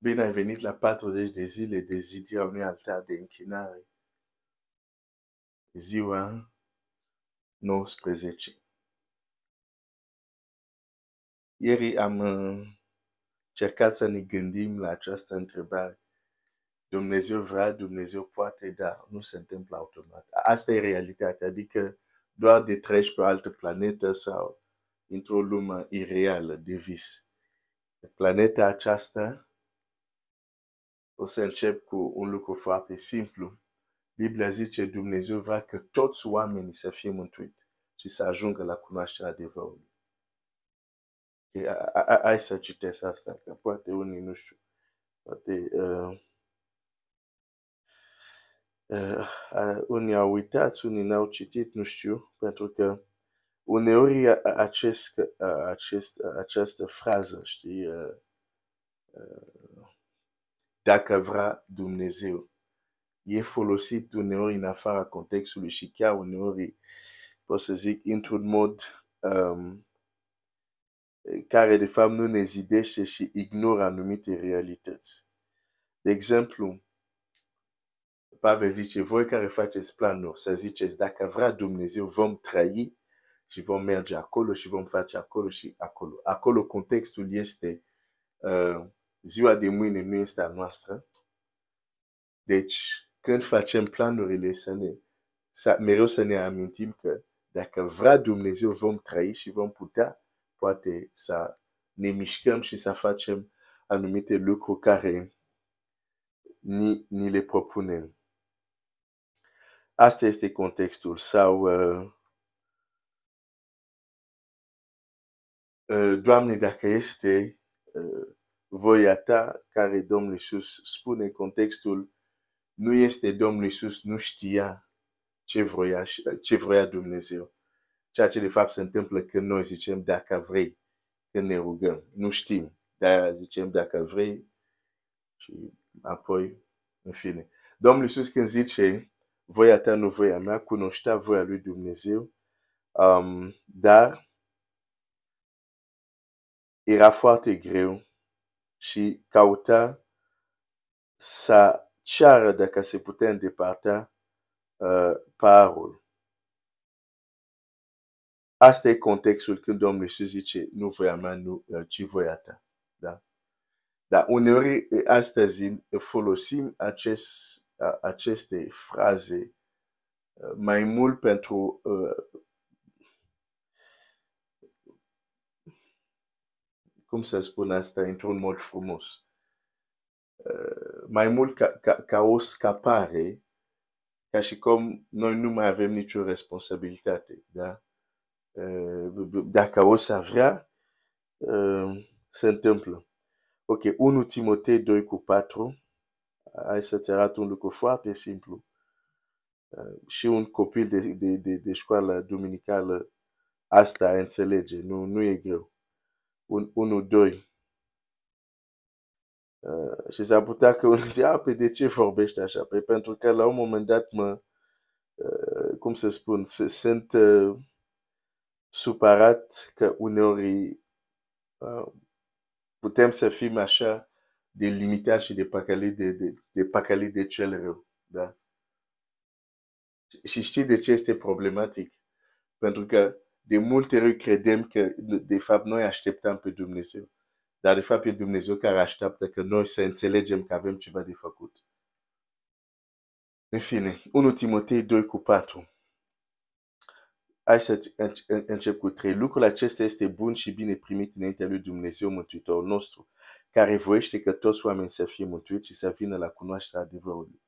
Bine ai venit la 40 de zile de zidirea unui altar de închinare. Ziua 19. Ieri am uh, încercat să ne gândim la această întrebare. Dumnezeu vrea, Dumnezeu poate, dar nu se întâmplă automat. Asta e realitatea, adică doar de treci pe o altă planetă sau într-o lume ireală, de vis. Planeta aceasta o să încep cu un lucru foarte simplu. Biblia zice Dumnezeu vrea că toți oamenii să fie mântuiți și să ajungă la cunoașterea adevărului. Hai să citesc asta, că poate unii nu știu. Poate uh, uh, unii au uitat, unii n-au citit, nu știu, pentru că uneori acest, acest, această frază, știi, uh, uh, dacă vrea Dumnezeu. E folosit uneori în afara contextului și chiar uneori, pot să zic, într-un mod um, care de fapt nu ne zidește și ignoră anumite realități. De exemplu, Pavel zice, voi care faceți planuri, să ziceți, dacă vrea Dumnezeu, vom trăi și vom merge acolo și vom face acolo și acolo. Acolo contextul este uh, ziua de mâine nu este a noastră. Deci, când facem planurile, să ne, să, mereu să ne amintim că dacă vrea Dumnezeu, vom trăi și vom putea, poate, să ne mișcăm și să facem anumite lucruri care ni, ni le propunem. Asta este contextul. Sau, uh, uh, Doamne, dacă este uh, voia ta, care Domnul Iisus spune contextul, nu este Domnul Iisus, nu știa ce vroia, ce vroia Dumnezeu. Ceea ce de fapt se întâmplă când noi zicem dacă vrei, când ne rugăm. Nu știm, dar zicem dacă vrei și apoi, în fine. Domnul Iisus când zice voia ta, nu voia mea, cunoștea voia lui Dumnezeu, um, dar era foarte greu și cauta să ceară dacă se putea îndepărta uh, parul. Asta e contextul când Domnul Iisus zice, nu voia mea, nu, uh, ci voia ta. Da? Dar uneori, astăzi, folosim acest, aceste fraze uh, mai mult pentru uh, cum să spun asta într-un mod frumos, uh, mai mult ca, ca, ca o scapare, ca și cum noi nu mai avem nicio responsabilitate. Da? Uh, dacă o să vrea, uh, se întâmplă. Ok, 1 Timotei 2 cu 4, hai să-ți arăt un lucru foarte simplu. Și un copil de, de, de, de școală duminicală asta înțelege, nu, nu e greu un 1-2. Uh, și s-ar putea că unul zice, a, pe de ce vorbești așa? Păi pentru că la un moment dat mă, uh, cum să spun, se, sunt uh, supărat că uneori uh, putem să fim așa de limitați și de păcălit de, de, de, păcălit de cel rău. Da? Și știi de ce este problematic? Pentru că de multe ori credem că, de fapt, noi așteptăm pe Dumnezeu. Dar, de fapt, e Dumnezeu care așteaptă că noi să înțelegem că avem ceva de făcut. În fine, 1 Timotei 2 cu 4. Hai să încep cu 3. Lucrul acesta este bun și bine primit înaintea lui Dumnezeu Mântuitorul nostru, care voiește că toți oamenii să fie mântuiți și să vină la cunoașterea adevărului.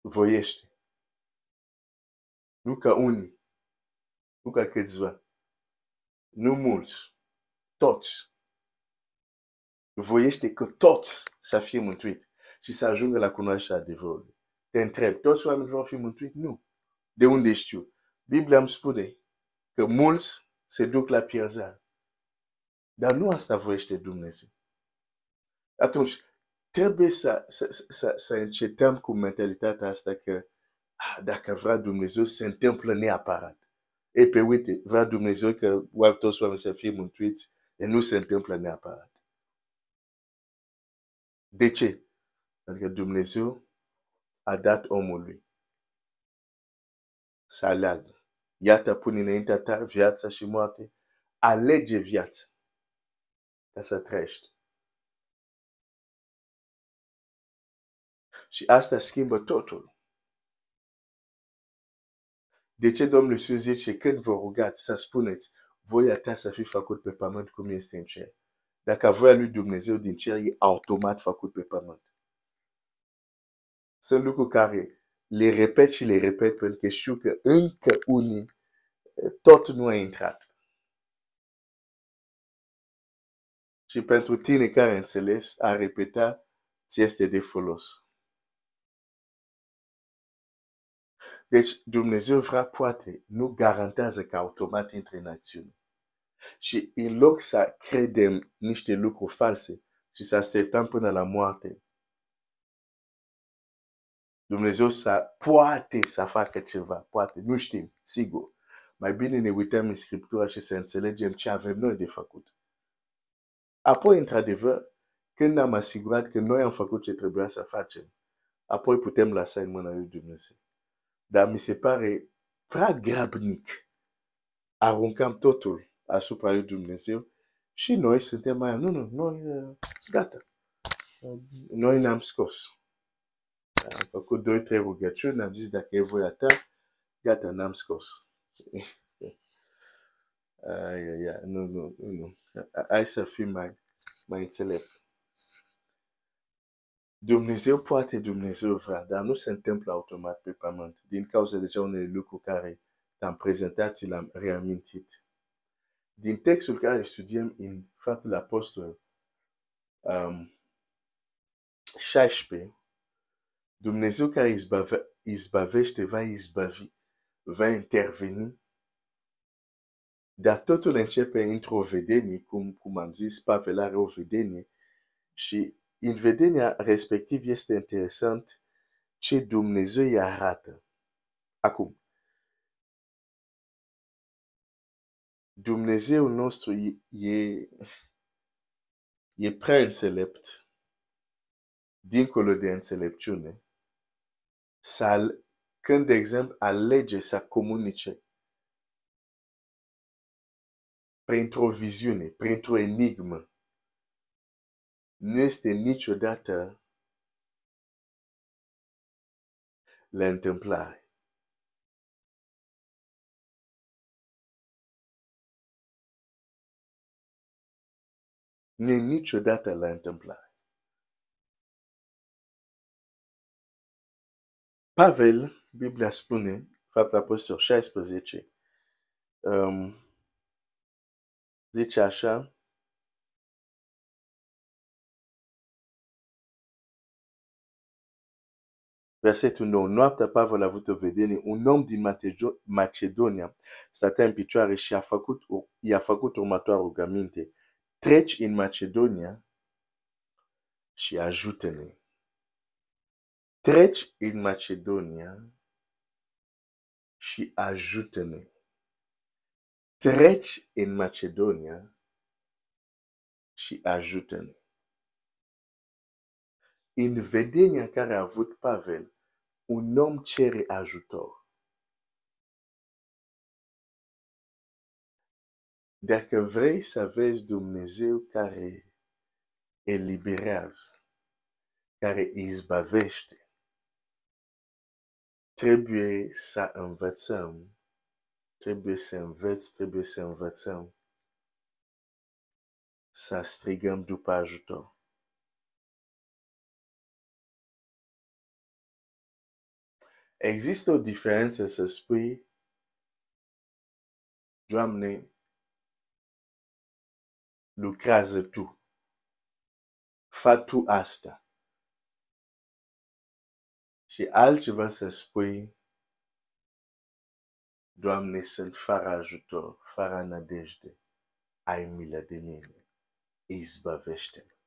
Voiește. Nu ca unii nu ca câțiva, nu mulți, toți. Voiește că toți să fie mântuiți și să ajungă la cunoașterea adevărului. Te întreb, toți oamenii vor fi mântuiți? Nu. De unde știu? Biblia îmi spune că mulți se duc la pierzare. Dar nu asta voiește Dumnezeu. Atunci, trebuie să, să, să, să încetăm cu mentalitatea asta că ah, dacă vrea Dumnezeu, se întâmplă neapărat. E pe uite, vrea Dumnezeu că toți oamenii să fie mântuiți, e nu se întâmplă neapărat. De ce? Pentru că Dumnezeu a dat omului să aleagă. Iată, pune înaintea ta viața și moarte. Alege viața ca să trăiești. Și asta schimbă totul. De ce Domnul Iisus zice, când vă rugați să spuneți, voia ta să fie făcut pe pământ cum este în cer. Dacă voia lui Dumnezeu din cer e automat făcut pe pământ. Sunt lucruri care le repet și le repet pentru că știu că încă unii tot nu a intrat. Și pentru tine care înțeles, a repeta ți este de folos. Deci Dumnezeu vrea poate, nu garantează că automat intre în acțiune. Și în loc să credem niște lucruri false și să așteptăm până la moarte, Dumnezeu să poate să facă ceva, poate, nu știm, sigur. Mai bine ne uităm în Scriptura și să înțelegem ce avem noi de făcut. Apoi, într-adevăr, când ne-am asigurat că noi am făcut ce trebuia să facem, apoi putem lăsa în mâna lui Dumnezeu. Dar mi se pare prea grabnic. Aruncăm totul asupra lui Dumnezeu și noi suntem mai, nu, nu, noi, gata. Noi ne-am scos. Am făcut doi, trei rugăciuni, ne-am zis dacă e voia ta, gata, ne-am scos. ai, ai, ai, nu, nu, nu. Hai să fim mai, mai înțelept. Dumnezeu poate, Dumnezeu vrea, dar nu se întâmplă automat pe pământ, din cauza de ce unele lucruri care te-am prezentat și le-am reamintit. Din textul care studiem în Faptul Apostol um, 16, Dumnezeu care izbave, izbavește va izbavi, va interveni, dar totul începe într-o vedenie, cum, cum am zis, Pavel are o vedenie și în vedenia respectiv este interesant ce Dumnezeu îi arată. Acum, Dumnezeu nostru e, e prea înțelept, dincolo de înțelepciune, să, când, de exemplu, alege să comunice printr-o viziune, printr-o enigmă, nu este niciodată la întâmplare. Nu e niciodată la întâmplare. Pavel, Biblia spune, faptul apostol 16, um, zice așa, Versetul 9. Noaptea Pavel a avut o vedenie. Un om din Macedonia stătea în picioare și a făcut, i-a făcut următoarea rugăminte. Treci în Macedonia și ajută-ne. Treci în Macedonia și ajută-ne. Treci în Macedonia și ajută-ne. În vedenia care a avut Pavel, un om cere ajutor. Dacă vrei să vezi Dumnezeu care eliberează, care izbavește, trebuie să învățăm, trebuie să înveți, trebuie să învățăm să strigăm după ajutor. Există o diferență să spui, Doamne, lucrează Tu. Fa Tu asta. Și altceva să spui, Doamne, sunt fără ajutor, fără nădejde. Ai milă de mine. Izbăvește-mă.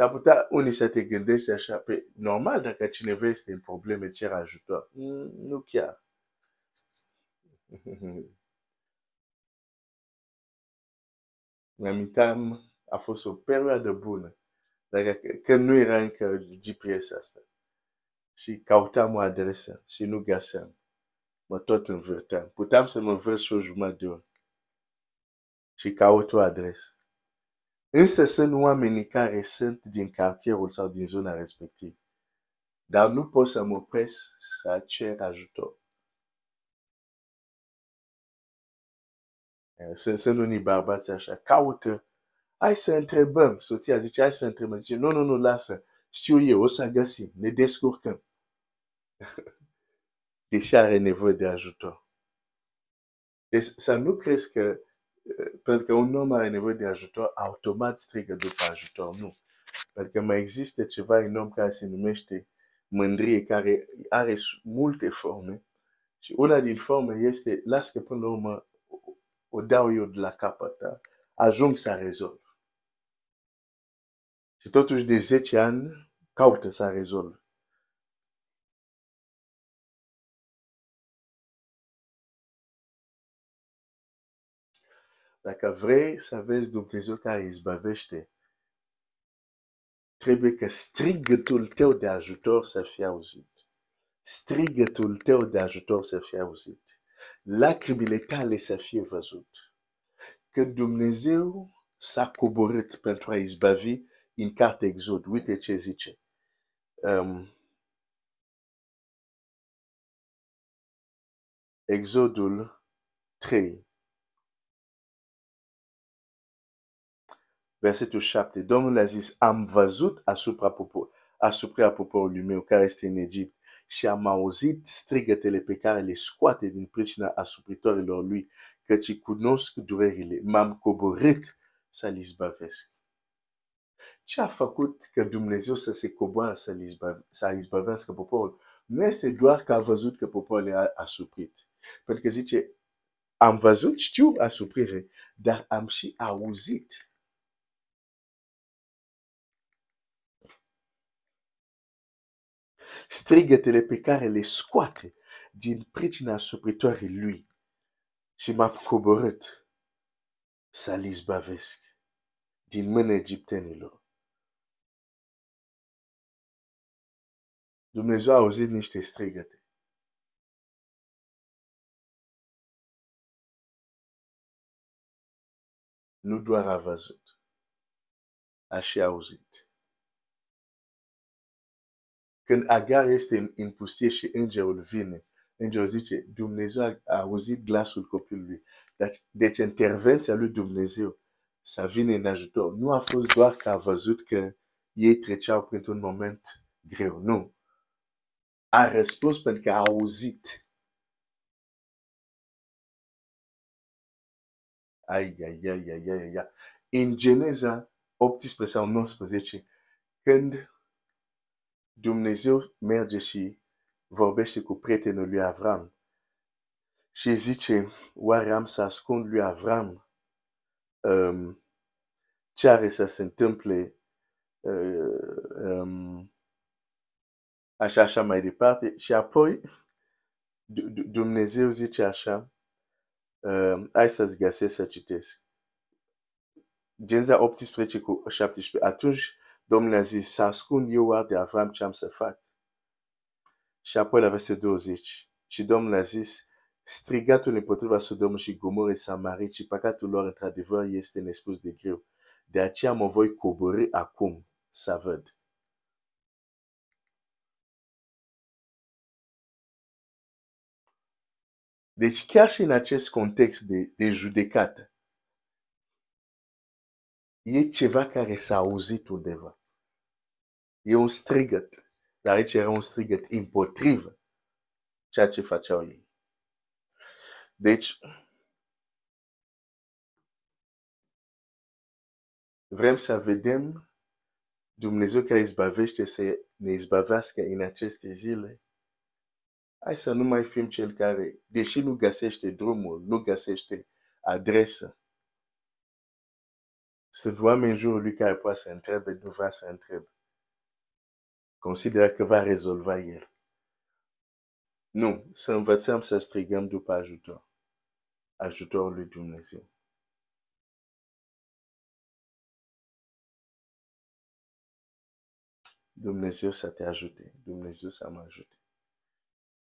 S-ar putea, unii să te gândești așa, pe normal, dacă cineva este în probleme, cer ajutor. Mm, nu chiar. Mi-amintam, a fost o perioadă bună, dacă, când nu era încă GPS asta. Și cautam o adresă și nu găseam. Mă tot învârteam. Puteam să mă învârt și o jumătate de oră. Și caut o adresă. Însă sunt oamenii care sunt din cartierul sau din zona respectivă. Dar nu pot să mă opresc să cer ajutor. Sunt, sunt unii bărbați așa, caută, hai să întrebăm. Soția zice, hai să întrebăm. Zice, nu, nu, nu, lasă. Știu eu, o să găsim, ne descurcăm. Deși are nevoie de ajutor. Deci să nu crezi că pentru că un om are nevoie de ajutor, automat strigă după ajutor. Nu. Pentru că mai există ceva în om care se numește mândrie, care are multe forme. Și una din forme este, las că până la urmă o dau eu de la capăt, da? ajung să rezolv. Și totuși de 10 ani caută să rezolv. Dacă vrei să vezi Dumnezeu care izbăvește, trebuie că strigătul tău de ajutor să fie auzit. Strigătul tău de ajutor să fie auzit. Lacrimile tale să fie văzut. Că Dumnezeu s-a coborât pentru a izbăvi în cartea Exod. Uite ce zice. Um, Exodul 3. Versetul 7. Domnul a zis, am văzut asupra, popor, asupra poporului meu care este în Egipt și am auzit strigătele pe care le scoate din pricina asupritorilor lui, căci cunosc durerile. M-am coborât să-l izbăvesc. Ce a făcut că Dumnezeu să se coboare să, izbăve, să izbăvească poporul? Nu este doar că a văzut că poporul era asuprit. Pentru că zice, am văzut, știu asuprire, dar am și auzit strigătele pe care le scoate din pricina supritoarei lui și m-am coborât să-l izbavesc din mâna egiptenilor. Dumnezeu a auzit niște strigăte. Nu doar a văzut, a și auzit. Când Agar este în, în pustie și îngerul vine, îngerul zice, Dumnezeu a, a auzit glasul copilului. Deci, deci intervenția lui Dumnezeu să vină în ajutor. Nu a fost doar că a văzut că ei treceau printr-un moment greu. Nu. A răspuns pentru că a auzit. Ai, ai, ai, ai, ai, ai. În Geneza 18 sau 19, când Dumnezeu merge și vorbește cu prietenul lui Avram și zice, oare am să ascund lui Avram um, ce are să se întâmple uh, um, așa, așa mai departe. Și apoi Dumnezeu zice așa, uh, hai să-ți găsesc să citesc. Geneza 18 cu 17. Atunci Domnul a zis, să ascund eu oare de Avram ce am să fac? Și apoi la versetul 20. Și Domnul a zis, strigatul împotriva Sodom și Gomorre Samarit și păcatul lor într-adevăr este nespus de greu. De aceea mă voi coborî acum să văd. Deci chiar și în acest context de, de judecată, e ceva care s-a auzit undeva. E un strigăt. Dar aici era un strigăt împotrivă ceea ce făceau ei. Deci, vrem să vedem Dumnezeu care izbavește să ne izbavească în aceste zile. Hai să nu mai fim cel care, deși nu găsește drumul, nu găsește adresă, sunt oameni în jurul lui care poate să întrebe, nu vrea să întrebe Considère que va vai resolver ele. Não, se învățăm să strigăm după ajutor, ajutorul lui Dumnezeu. Dumnezeu să te ajute, Dumnezeu să mă ajute.